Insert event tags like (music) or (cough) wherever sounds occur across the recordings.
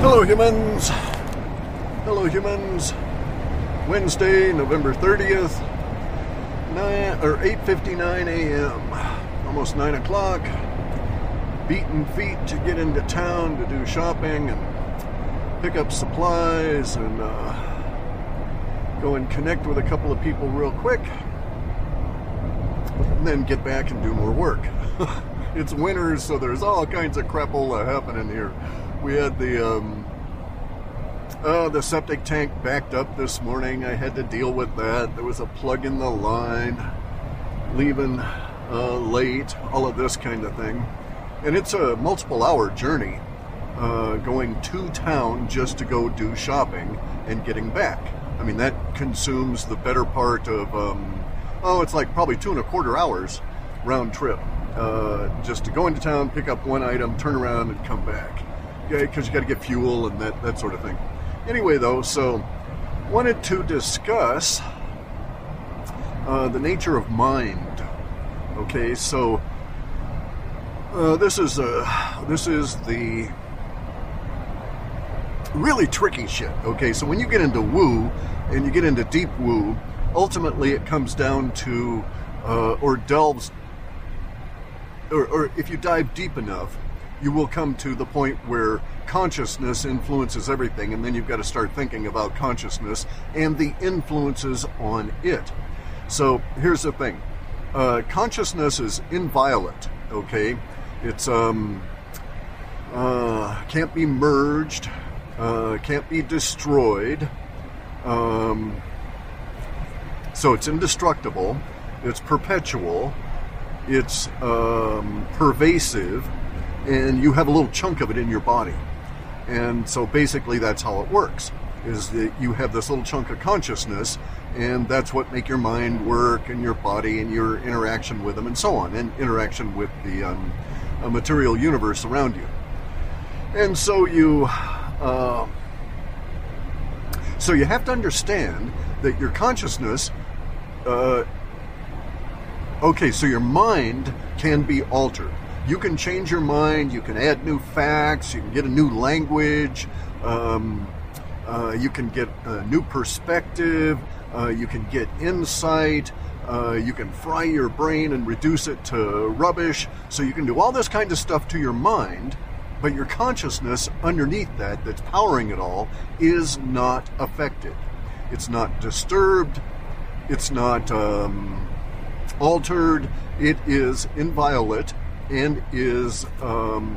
Hello, humans. Hello, humans. Wednesday, November 30th, 9 or 8:59 a.m. Almost 9 o'clock. Beaten feet to get into town to do shopping and pick up supplies and uh, go and connect with a couple of people real quick, and then get back and do more work. (laughs) it's winter, so there's all kinds of crapola happening here. We had the um, uh, the septic tank backed up this morning. I had to deal with that. There was a plug in the line, leaving uh, late, all of this kind of thing. And it's a multiple hour journey uh, going to town just to go do shopping and getting back. I mean, that consumes the better part of, um, oh, it's like probably two and a quarter hours round trip uh, just to go into town, pick up one item, turn around, and come back. Because you got to get fuel and that, that sort of thing. Anyway, though, so wanted to discuss uh, the nature of mind. Okay, so uh, this is uh, this is the really tricky shit. Okay, so when you get into woo and you get into deep woo, ultimately it comes down to uh, or delves or, or if you dive deep enough, you will come to the point where consciousness influences everything, and then you've got to start thinking about consciousness and the influences on it. So here's the thing uh, consciousness is inviolate, okay? It's, um, uh, can't be merged, uh, can't be destroyed. Um, so it's indestructible, it's perpetual, it's um, pervasive, and you have a little chunk of it in your body. And so basically that's how it works is that you have this little chunk of consciousness and that's what make your mind work and your body and your interaction with them and so on and interaction with the um, material universe around you and so you uh, so you have to understand that your consciousness uh, okay so your mind can be altered you can change your mind, you can add new facts, you can get a new language, um, uh, you can get a new perspective, uh, you can get insight, uh, you can fry your brain and reduce it to rubbish. So you can do all this kind of stuff to your mind, but your consciousness underneath that, that's powering it all, is not affected. It's not disturbed, it's not um, altered, it is inviolate and is um,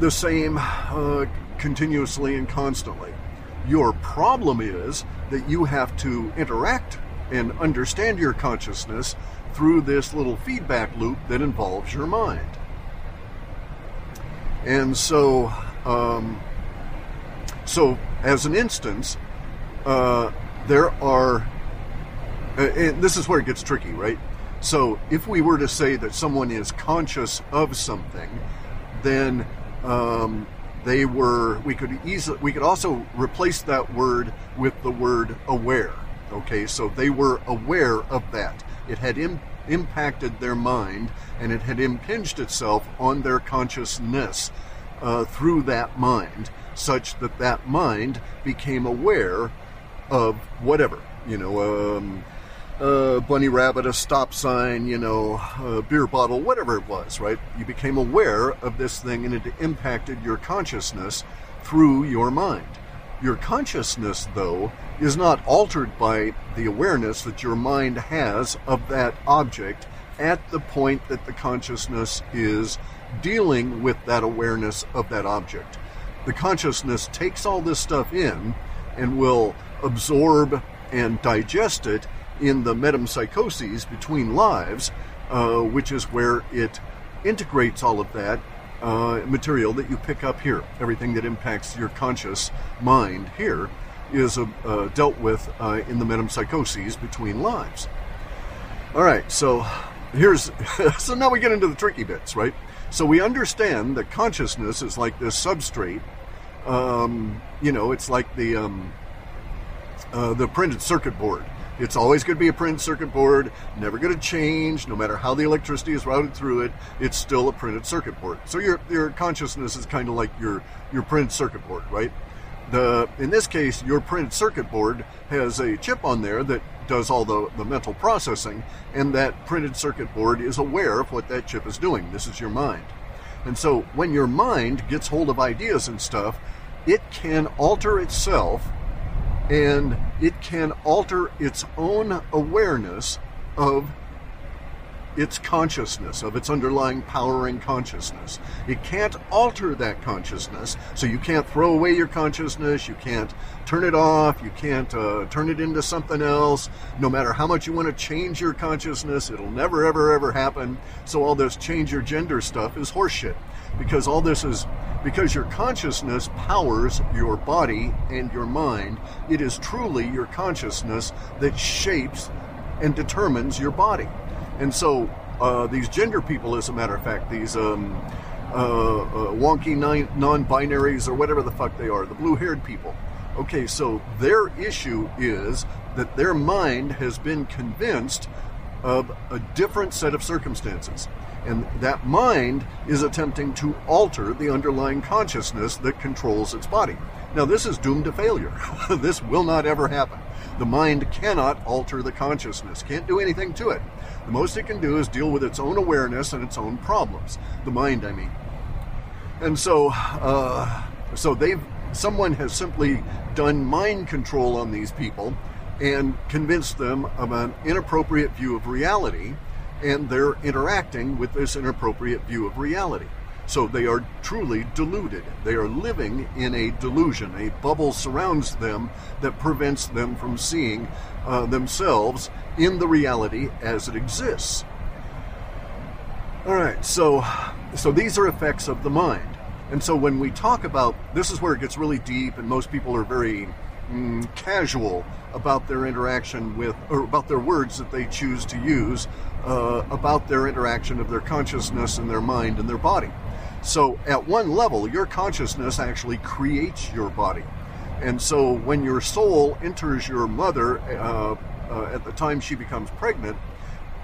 the same uh, continuously and constantly. Your problem is that you have to interact and understand your consciousness through this little feedback loop that involves your mind. And so, um, so as an instance, uh, there are, uh, and this is where it gets tricky, right? So, if we were to say that someone is conscious of something, then um, they were. We could easily. We could also replace that word with the word aware. Okay, so they were aware of that. It had Im- impacted their mind, and it had impinged itself on their consciousness uh, through that mind, such that that mind became aware of whatever. You know. Um, a bunny rabbit, a stop sign, you know, a beer bottle, whatever it was, right? You became aware of this thing and it impacted your consciousness through your mind. Your consciousness, though, is not altered by the awareness that your mind has of that object at the point that the consciousness is dealing with that awareness of that object. The consciousness takes all this stuff in and will absorb and digest it in the metempsychoses between lives, uh, which is where it integrates all of that uh, material that you pick up here. Everything that impacts your conscious mind here is uh, dealt with uh, in the metempsychoses between lives. All right, so here's (laughs) so now we get into the tricky bits, right? So we understand that consciousness is like this substrate. Um, you know, it's like the um, uh, the printed circuit board It's always going to be a printed circuit board, never going to change, no matter how the electricity is routed through it. It's still a printed circuit board. So your your consciousness is kind of like your your printed circuit board, right? The in this case, your printed circuit board has a chip on there that does all the, the mental processing, and that printed circuit board is aware of what that chip is doing. This is your mind. And so when your mind gets hold of ideas and stuff, it can alter itself and it can alter its own awareness of its consciousness, of its underlying powering consciousness. It can't alter that consciousness, so you can't throw away your consciousness, you can't turn it off, you can't uh, turn it into something else. No matter how much you want to change your consciousness, it'll never, ever, ever happen. So all this change your gender stuff is horseshit. Because all this is because your consciousness powers your body and your mind. It is truly your consciousness that shapes and determines your body. And so uh, these gender people, as a matter of fact, these um, uh, uh, wonky non binaries or whatever the fuck they are, the blue haired people. Okay, so their issue is that their mind has been convinced of a different set of circumstances. And that mind is attempting to alter the underlying consciousness that controls its body. Now, this is doomed to failure. (laughs) this will not ever happen. The mind cannot alter the consciousness, can't do anything to it. The most it can do is deal with its own awareness and its own problems. The mind, I mean. And so, uh, so they've someone has simply done mind control on these people and convinced them of an inappropriate view of reality, and they're interacting with this inappropriate view of reality. So they are truly deluded. They are living in a delusion. A bubble surrounds them that prevents them from seeing uh, themselves in the reality as it exists. All right, so so these are effects of the mind. And so when we talk about this is where it gets really deep and most people are very mm, casual about their interaction with or about their words that they choose to use uh, about their interaction of their consciousness and their mind and their body. So, at one level, your consciousness actually creates your body. And so, when your soul enters your mother uh, uh, at the time she becomes pregnant,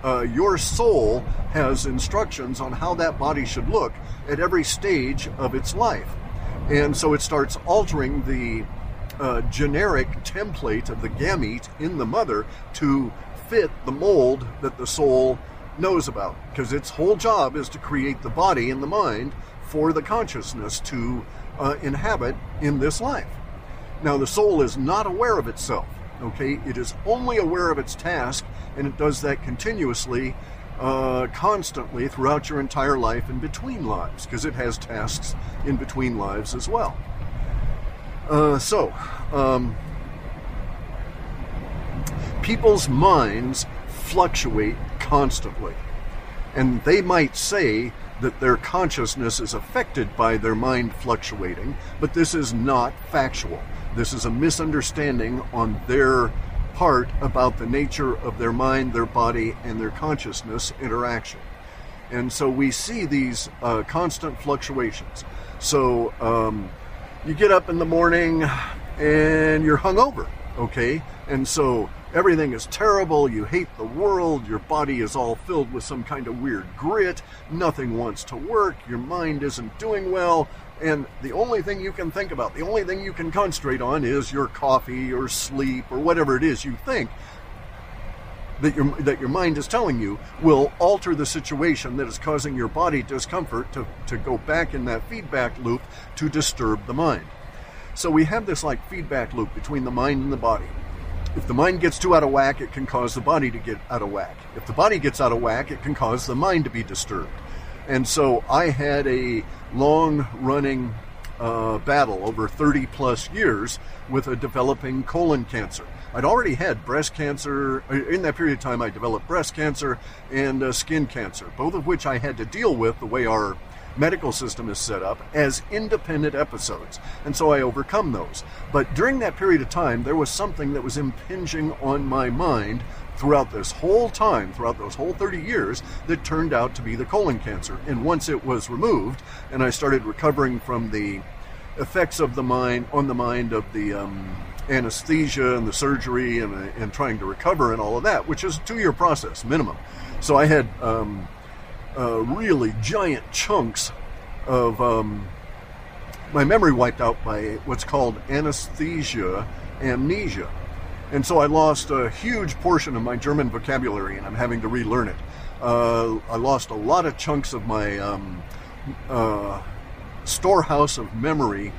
uh, your soul has instructions on how that body should look at every stage of its life. And so it starts altering the uh, generic template of the gamete in the mother to fit the mold that the soul knows about. Because its whole job is to create the body and the mind for the consciousness to uh, inhabit in this life. Now, the soul is not aware of itself, okay? It is only aware of its task, and it does that continuously, uh, constantly throughout your entire life in between lives, because it has tasks in between lives as well. Uh, so, um, people's minds fluctuate constantly. And they might say that their consciousness is affected by their mind fluctuating, but this is not factual. This is a misunderstanding on their part about the nature of their mind, their body, and their consciousness interaction. And so we see these uh, constant fluctuations. So um, you get up in the morning and you're hungover, okay? And so Everything is terrible. You hate the world. Your body is all filled with some kind of weird grit. Nothing wants to work. Your mind isn't doing well. And the only thing you can think about, the only thing you can concentrate on is your coffee or sleep or whatever it is you think that your, that your mind is telling you will alter the situation that is causing your body discomfort to, to go back in that feedback loop to disturb the mind. So we have this like feedback loop between the mind and the body. If the mind gets too out of whack, it can cause the body to get out of whack. If the body gets out of whack, it can cause the mind to be disturbed. And so I had a long running uh, battle over 30 plus years with a developing colon cancer. I'd already had breast cancer. Uh, in that period of time, I developed breast cancer and uh, skin cancer, both of which I had to deal with the way our medical system is set up as independent episodes. And so I overcome those. But during that period of time, there was something that was impinging on my mind throughout this whole time, throughout those whole 30 years, that turned out to be the colon cancer. And once it was removed, and I started recovering from the effects of the mind on the mind of the um, anesthesia and the surgery and, and trying to recover and all of that, which is a two year process minimum. So I had um, uh, really giant chunks of um, my memory wiped out by what's called anesthesia amnesia. And so I lost a huge portion of my German vocabulary and I'm having to relearn it. Uh, I lost a lot of chunks of my um, uh, storehouse of memory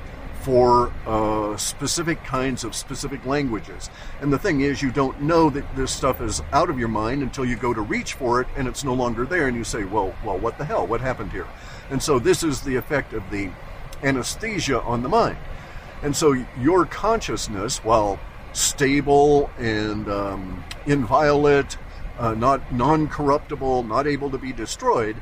for uh, specific kinds of specific languages. And the thing is, you don't know that this stuff is out of your mind until you go to reach for it and it's no longer there, and you say, "Well, well, what the hell? What happened here?" And so this is the effect of the anesthesia on the mind. And so your consciousness, while stable and um, inviolate, uh, not non-corruptible, not able to be destroyed,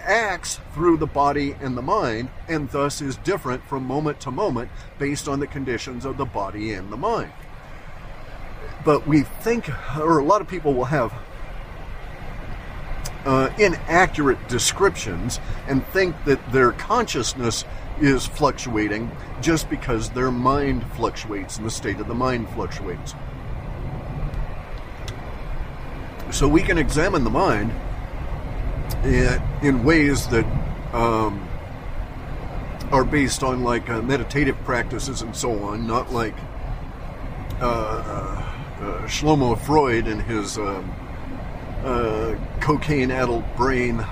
acts through the body and the mind, and thus is different from moment to moment based on the conditions of the body and the mind. But we think, or a lot of people will have uh, inaccurate descriptions and think that their consciousness is fluctuating just because their mind fluctuates and the state of the mind fluctuates. So we can examine the mind in, ways that um, are based on like uh, meditative practices and so on, not like uh, uh, uh Shlomo Freud and his um, uh, cocaine-addled brain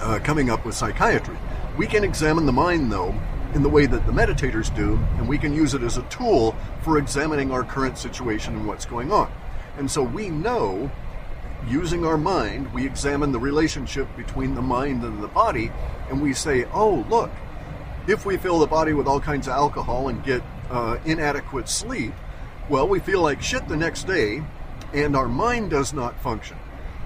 uh, coming up with psychiatry. We can examine the mind, though, in the way that the meditators do, and we can use it as a tool for examining our current situation and what's going on. And so we know using our mind, we examine the relationship between the mind and the body, and we say, oh, look, if we fill the body with all kinds of alcohol and get uh, inadequate sleep, well, we feel like shit the next day, and our mind does not function.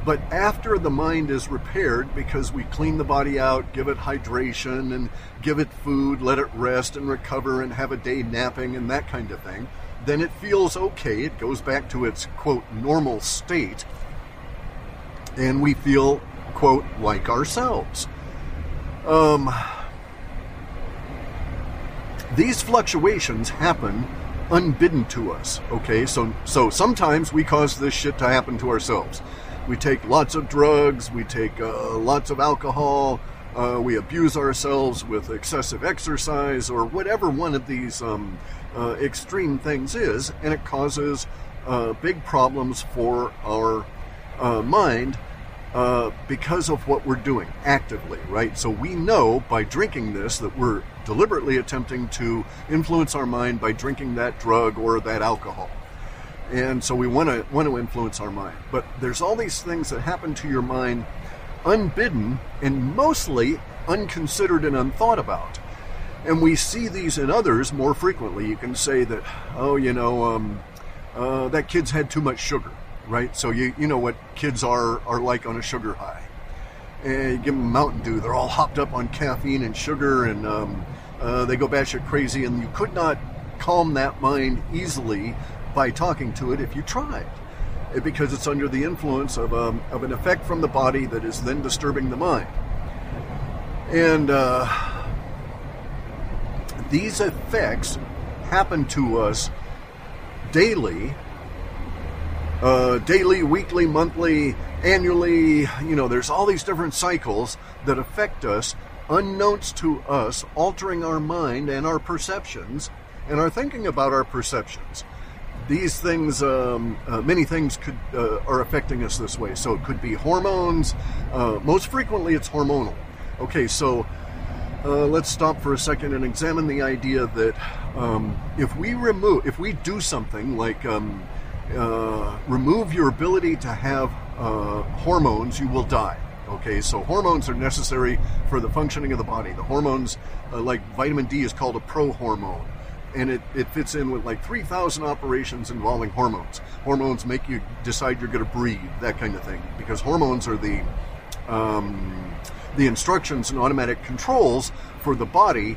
But after the mind is repaired, because we clean the body out, give it hydration, and give it food, let it rest and recover, and have a day napping and that kind of thing, then it feels okay. It goes back to its quote normal state and we feel, quote, like ourselves. Um, these fluctuations happen unbidden to us. Okay, so so sometimes we cause this shit to happen to ourselves. We take lots of drugs, we take uh, lots of alcohol, uh, we abuse ourselves with excessive exercise, or whatever one of these um, uh, extreme things is, and it causes uh, big problems for our uh, mind uh, because of what we're doing actively, right? So we know by drinking this that we're deliberately attempting to influence our mind by drinking that drug or that alcohol. And so we want to want to influence our mind. But there's all these things that happen to your mind unbidden and mostly unconsidered and unthought about. And we see these in others more frequently. You can say that, oh, you know, um, uh, that kid's had too much sugar right? So you you know what kids are are like on a sugar high. And you give them Mountain Dew, they're all hopped up on caffeine and sugar, and um, uh, they go batshit crazy. And you could not calm that mind easily by talking to it if you tried, because it's under the influence of um, of an effect from the body that is then disturbing the mind. And uh, these effects happen to us daily uh, daily, weekly, monthly, annually. You know, there's all these different cycles that affect us, unknowns to us, altering our mind and our perceptions and our thinking about our perceptions. These things, um, uh, many things could uh, are affecting us this way. So it could be hormones. Uh, most frequently, it's hormonal. Okay, so uh, let's stop for a second and examine the idea that um, if we remove, if we do something like um, uh, remove your ability to have uh, hormones, you will die. Okay, so hormones are necessary for the functioning of the body. The hormones, like vitamin D, is called a prohormone. And it, it fits in with like 3,000 operations involving hormones. Hormones make you decide you're going to breathe, that kind of thing. Because hormones are the, um, the instructions and automatic controls for the body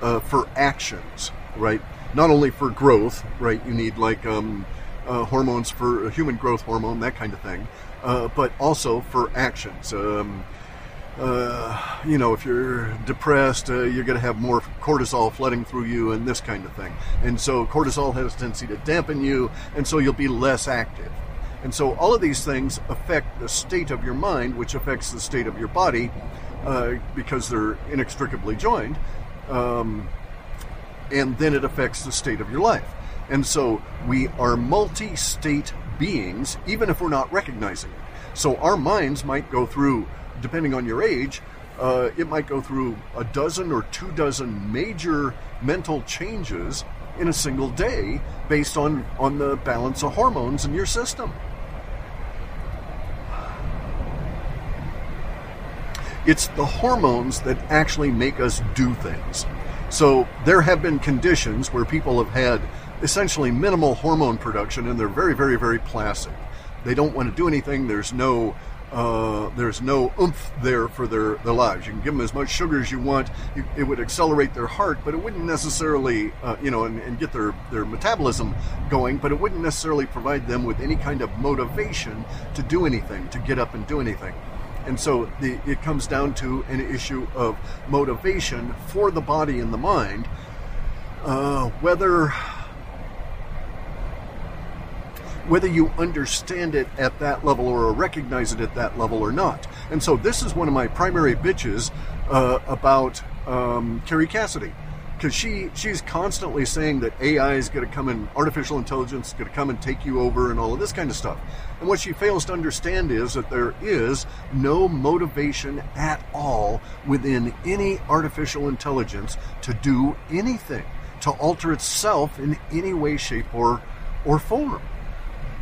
uh, for actions, right? Not only for growth, right? You need like um, uh, hormones for human growth hormone, that kind of thing, uh, but also for actions. Um, uh, you know, if you're depressed, uh, you're going to have more cortisol flooding through you and this kind of thing. And so cortisol has a tendency to dampen you, and so you'll be less active. And so all of these things affect the state of your mind, which affects the state of your body uh, because they're inextricably joined. Um, and then it affects the state of your life. And so we are multi state beings, even if we're not recognizing it. So our minds might go through depending on your age, uh, it might go through a dozen or two dozen major mental changes in a single day based on, on the balance of hormones in your system. It's the hormones that actually make us do things. So there have been conditions where people have had essentially minimal hormone production and they're very, very, very placid. They don't want to do anything. There's no uh, there's no oomph there for their, their lives. You can give them as much sugar as you want. You, it would accelerate their heart, but it wouldn't necessarily, uh, you know, and, and, get their, their metabolism going, but it wouldn't necessarily provide them with any kind of motivation to do anything, to get up and do anything. And so the, it comes down to an issue of motivation for the body and the mind. Uh, whether whether you understand it at that level or recognize it at that level or not. And so this is one of my primary bitches uh, about um, Kerry Cassidy. Because she, she's constantly saying that AI is going to come in, artificial intelligence is going to come and take you over and all of this kind of stuff. And what she fails to understand is that there is no motivation at all within any artificial intelligence to do anything, to alter itself in any way, shape, or, or form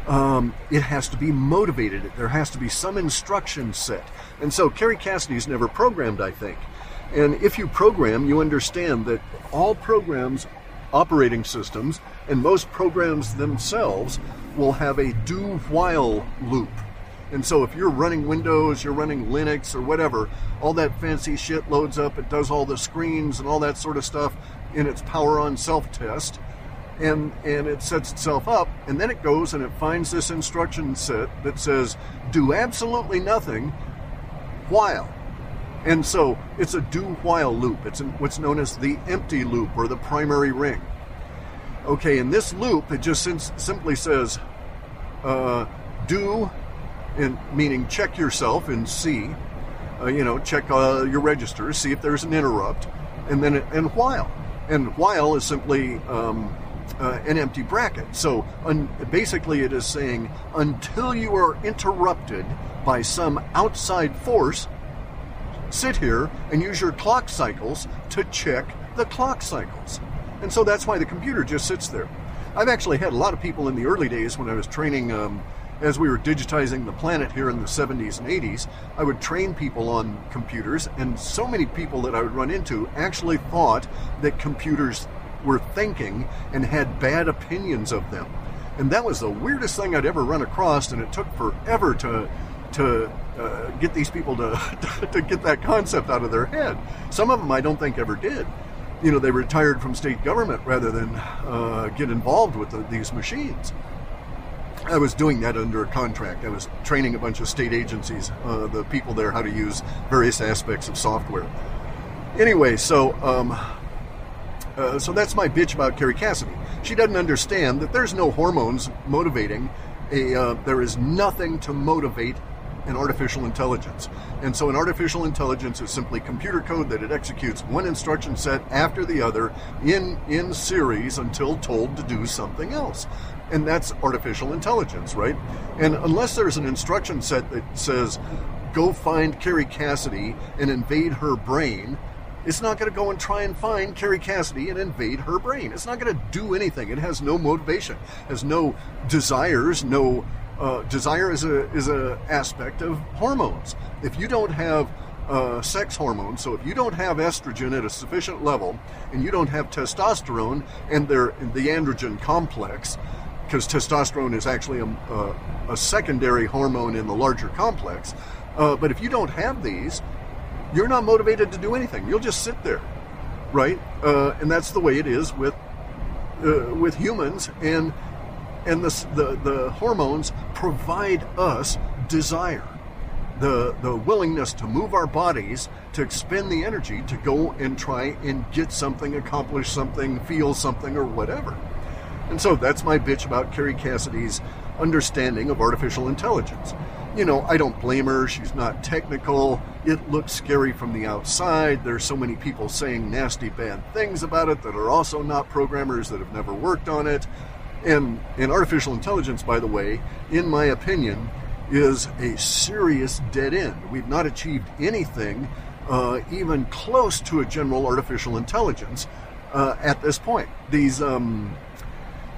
um, it has to be motivated. There has to be some instruction set. And so Kerry Cassidy's never programmed, I think. And if you program, you understand that all programs, operating systems, and most programs themselves will have a do while loop. And so if you're running Windows, you're running Linux or whatever, all that fancy shit loads up, it does all the screens and all that sort of stuff in its power on self test and and it sets itself up and then it goes and it finds this instruction set that says do absolutely nothing while. And so it's a do while loop. It's what's known as the empty loop or the primary ring. Okay in this loop it just simply says uh, do in meaning check yourself and see uh, you know check uh, your registers see if there's an interrupt and then it, and while. And while is simply um, uh, an empty bracket. So un- basically, it is saying until you are interrupted by some outside force, sit here and use your clock cycles to check the clock cycles. And so that's why the computer just sits there. I've actually had a lot of people in the early days when I was training. Um, as we were digitizing the planet here in the 70s and 80s, I would train people on computers, and so many people that I would run into actually thought that computers were thinking and had bad opinions of them. And that was the weirdest thing I'd ever run across, and it took forever to to uh, get these people to (laughs) to get that concept out of their head. Some of them I don't think ever did. You know, they retired from state government rather than uh, get involved with the, these machines. I was doing that under a contract. I was training a bunch of state agencies, uh, the people there, how to use various aspects of software. Anyway, so um, uh, so that's my bitch about Kerry Cassidy. She doesn't understand that there's no hormones motivating a. Uh, there is nothing to motivate an artificial intelligence. And so an artificial intelligence is simply computer code that it executes one instruction set after the other in in series until told to do something else. And that's artificial intelligence, right? And unless there's an instruction set that says go find Kerry Cassidy and invade her brain, it's not going to go and try and find Kerry Cassidy and invade her brain. It's not going to do anything. It has no motivation, has no desires, no uh, desire is a is a aspect of hormones. If you don't have uh, sex hormones, so if you don't have estrogen at a sufficient level, and you don't have testosterone and they're the androgen complex, because testosterone is actually a, a, a, secondary hormone in the larger complex. Uh, but if you don't have these, you're not motivated to do anything. You'll just sit there, right? Uh, and that's the way it is with uh, with humans, and and the, the the hormones provide us desire. the the willingness to move our bodies to expend the energy to go and try and get something, accomplish something, feel something, or whatever. And so that's my bitch about Kerry Cassidy's understanding of artificial intelligence. You know, I don't blame her. She's not technical. It looks scary from the outside. There's so many people saying nasty, bad things about it that are also not programmers that have never worked on it. And, and artificial intelligence, by the way, in my opinion, is a serious dead end. We've not achieved anything uh, even close to a general artificial intelligence uh, at this point. These um,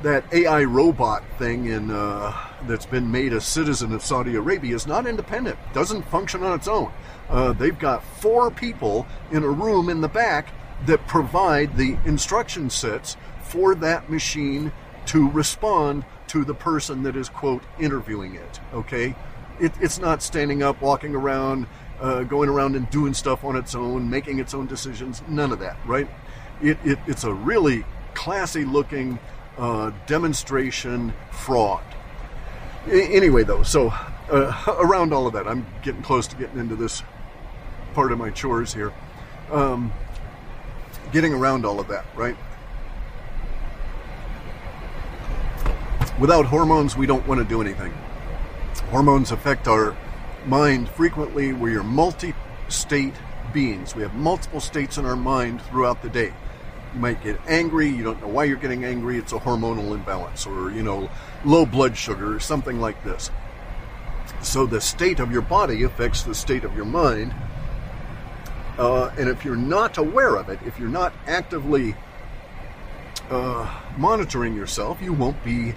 that AI robot thing in uh, that's been made a citizen of Saudi Arabia is not independent. Doesn't function on its own. Uh, they've got four people in a room in the back that provide the instruction sets for that machine to respond to the person that is quote interviewing it. Okay, it, it's not standing up, walking around, uh, going around and doing stuff on its own, making its own decisions. None of that, right? It, it it's a really classy looking uh, demonstration fraud. Anyway, though, so uh, around all of that, I'm getting close to getting into this part of my chores here. Um, getting around all of that, right? Without hormones, we don't want to do anything. Hormones affect our mind frequently. We are multi state beings. We have multiple states in our mind throughout the day. You might get angry, you don't know why you're getting angry, it's a hormonal imbalance, or, you know, low blood sugar, or something like this. So the state of your body affects the state of your mind. Uh, and if you're not aware of it, if you're not actively uh, monitoring yourself, you won't be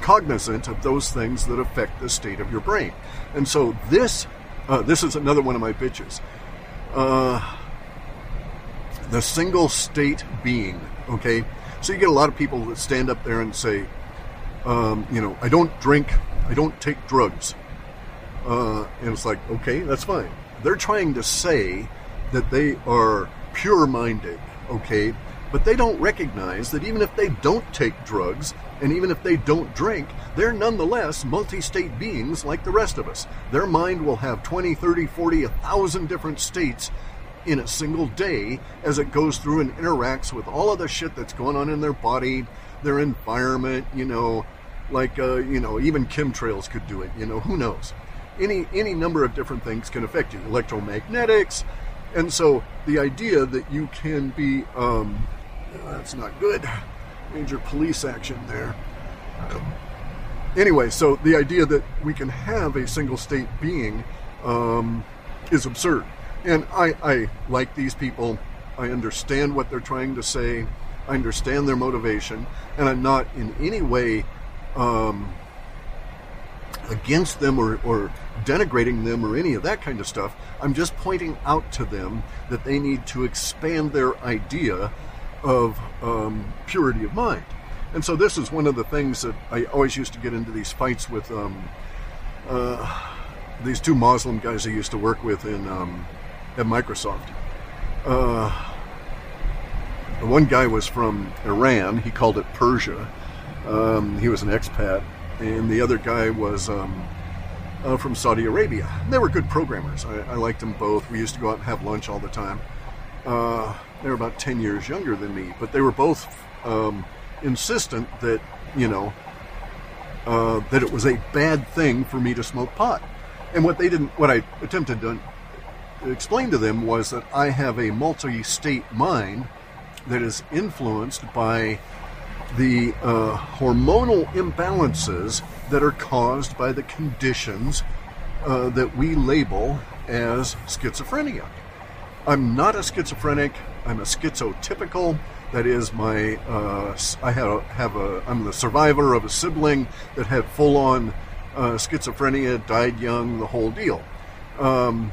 cognizant of those things that affect the state of your brain. And so this, uh, this is another one of my bitches. Uh, the single state being, okay? So you get a lot of people that stand up there and say, um, you know, I don't drink, I don't take drugs. Uh, and it's like, okay, that's fine. They're trying to say that they are pure minded, okay? But they don't recognize that even if they don't take drugs, and even if they don't drink, they're nonetheless multi state beings like the rest of us. Their mind will have 20, 30, 40, 1,000 different states in a single day as it goes through and interacts with all of the shit that's going on in their body, their environment, you know, like, uh, you know, even chemtrails could do it, you know, who knows? Any, any number of different things can affect you. Electromagnetics. And so the idea that you can be, um, that's not good major police action there. Anyway, so the idea that we can have a single state being um, is absurd. And I, I like these people. I understand what they're trying to say. I understand their motivation. And I'm not in any way um, against them or, or denigrating them or any of that kind of stuff. I'm just pointing out to them that they need to expand their idea of um, purity of mind. And so this is one of the things that I always used to get into these fights with um, uh, these two Muslim guys I used to work with in um, at Microsoft. Uh, the one guy was from Iran. He called it Persia. Um, he was an expat, and the other guy was um, uh, from Saudi Arabia. They were good programmers. I, I, liked them both. We used to go out and have lunch all the time. Uh, they were about 10 years younger than me, but they were both um, insistent that, you know, uh, that it was a bad thing for me to smoke pot. And what they didn't, what I attempted to explain to them was that I have a multi state mind that is influenced by the uh, hormonal imbalances that are caused by the conditions uh, that we label as schizophrenia. I'm not a schizophrenic. I'm a schizotypical. That is my. Uh, I have have a. I'm the survivor of a sibling that had full on uh, schizophrenia, died young, the whole deal. Um,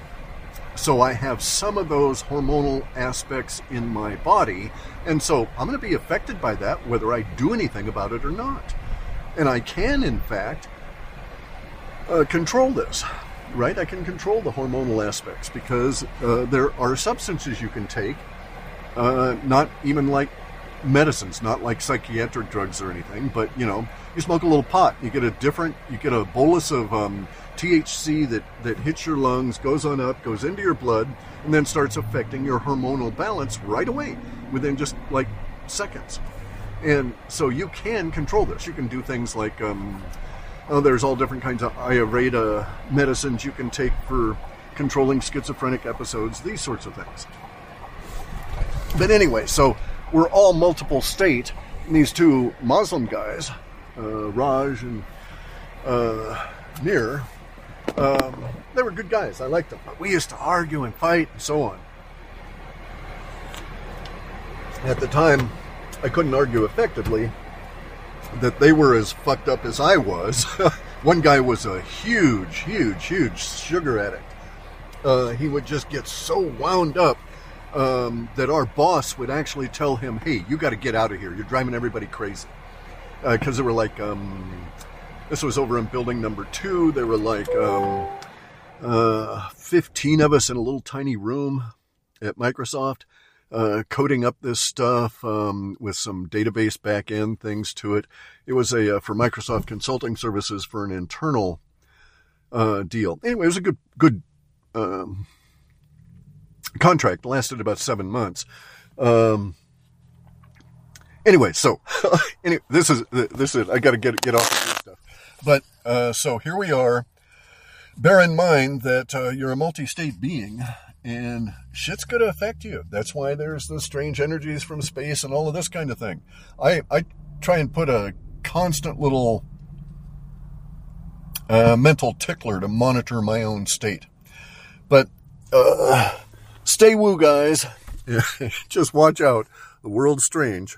so I have some of those hormonal aspects in my body, and so I'm going to be affected by that whether I do anything about it or not. And I can, in fact, uh, control this right? I can control the hormonal aspects because uh, there are substances you can take, uh, not even like medicines, not like psychiatric drugs or anything, but you know, you smoke a little pot, you get a different, you get a bolus of um, THC that, that hits your lungs, goes on up, goes into your blood, and then starts affecting your hormonal balance right away within just like seconds. And so you can control this. You can do things like um, oh, there's all different kinds of Ayurveda medicines you can take for controlling schizophrenic episodes, these sorts of things. But anyway, so we're all multiple state. And these two Muslim guys, uh, Raj and uh, Nir, um, they were good guys. I liked them. But we used to argue and fight and so on. At the time, I couldn't argue effectively that they were as fucked up as I was. (laughs) One guy was a huge, huge, huge sugar addict. Uh, he would just get so wound up um, that our boss would actually tell him, "Hey, you got to get out of here. You're driving everybody crazy." Because uh, there were like, um, this was over in building number two. There were like um, uh, 15 of us in a little tiny room at Microsoft. Uh, coding up this stuff um, with some database back end things to it. It was a uh, for Microsoft Consulting Services for an internal uh, deal. Anyway, it was a good good um, contract lasted about seven months. Um, anyway, so (laughs) anyway, this is this is I got to get get off of this stuff. But uh, so here we are. Bear in mind that uh, you're a multi-state being, and shit's going to affect you. That's why there's the strange energies from space and all of this kind of thing. I I try and put a constant little uh, mental tickler to monitor my own state, but. Uh, Stay woo, guys. (laughs) Just watch out. The world's strange.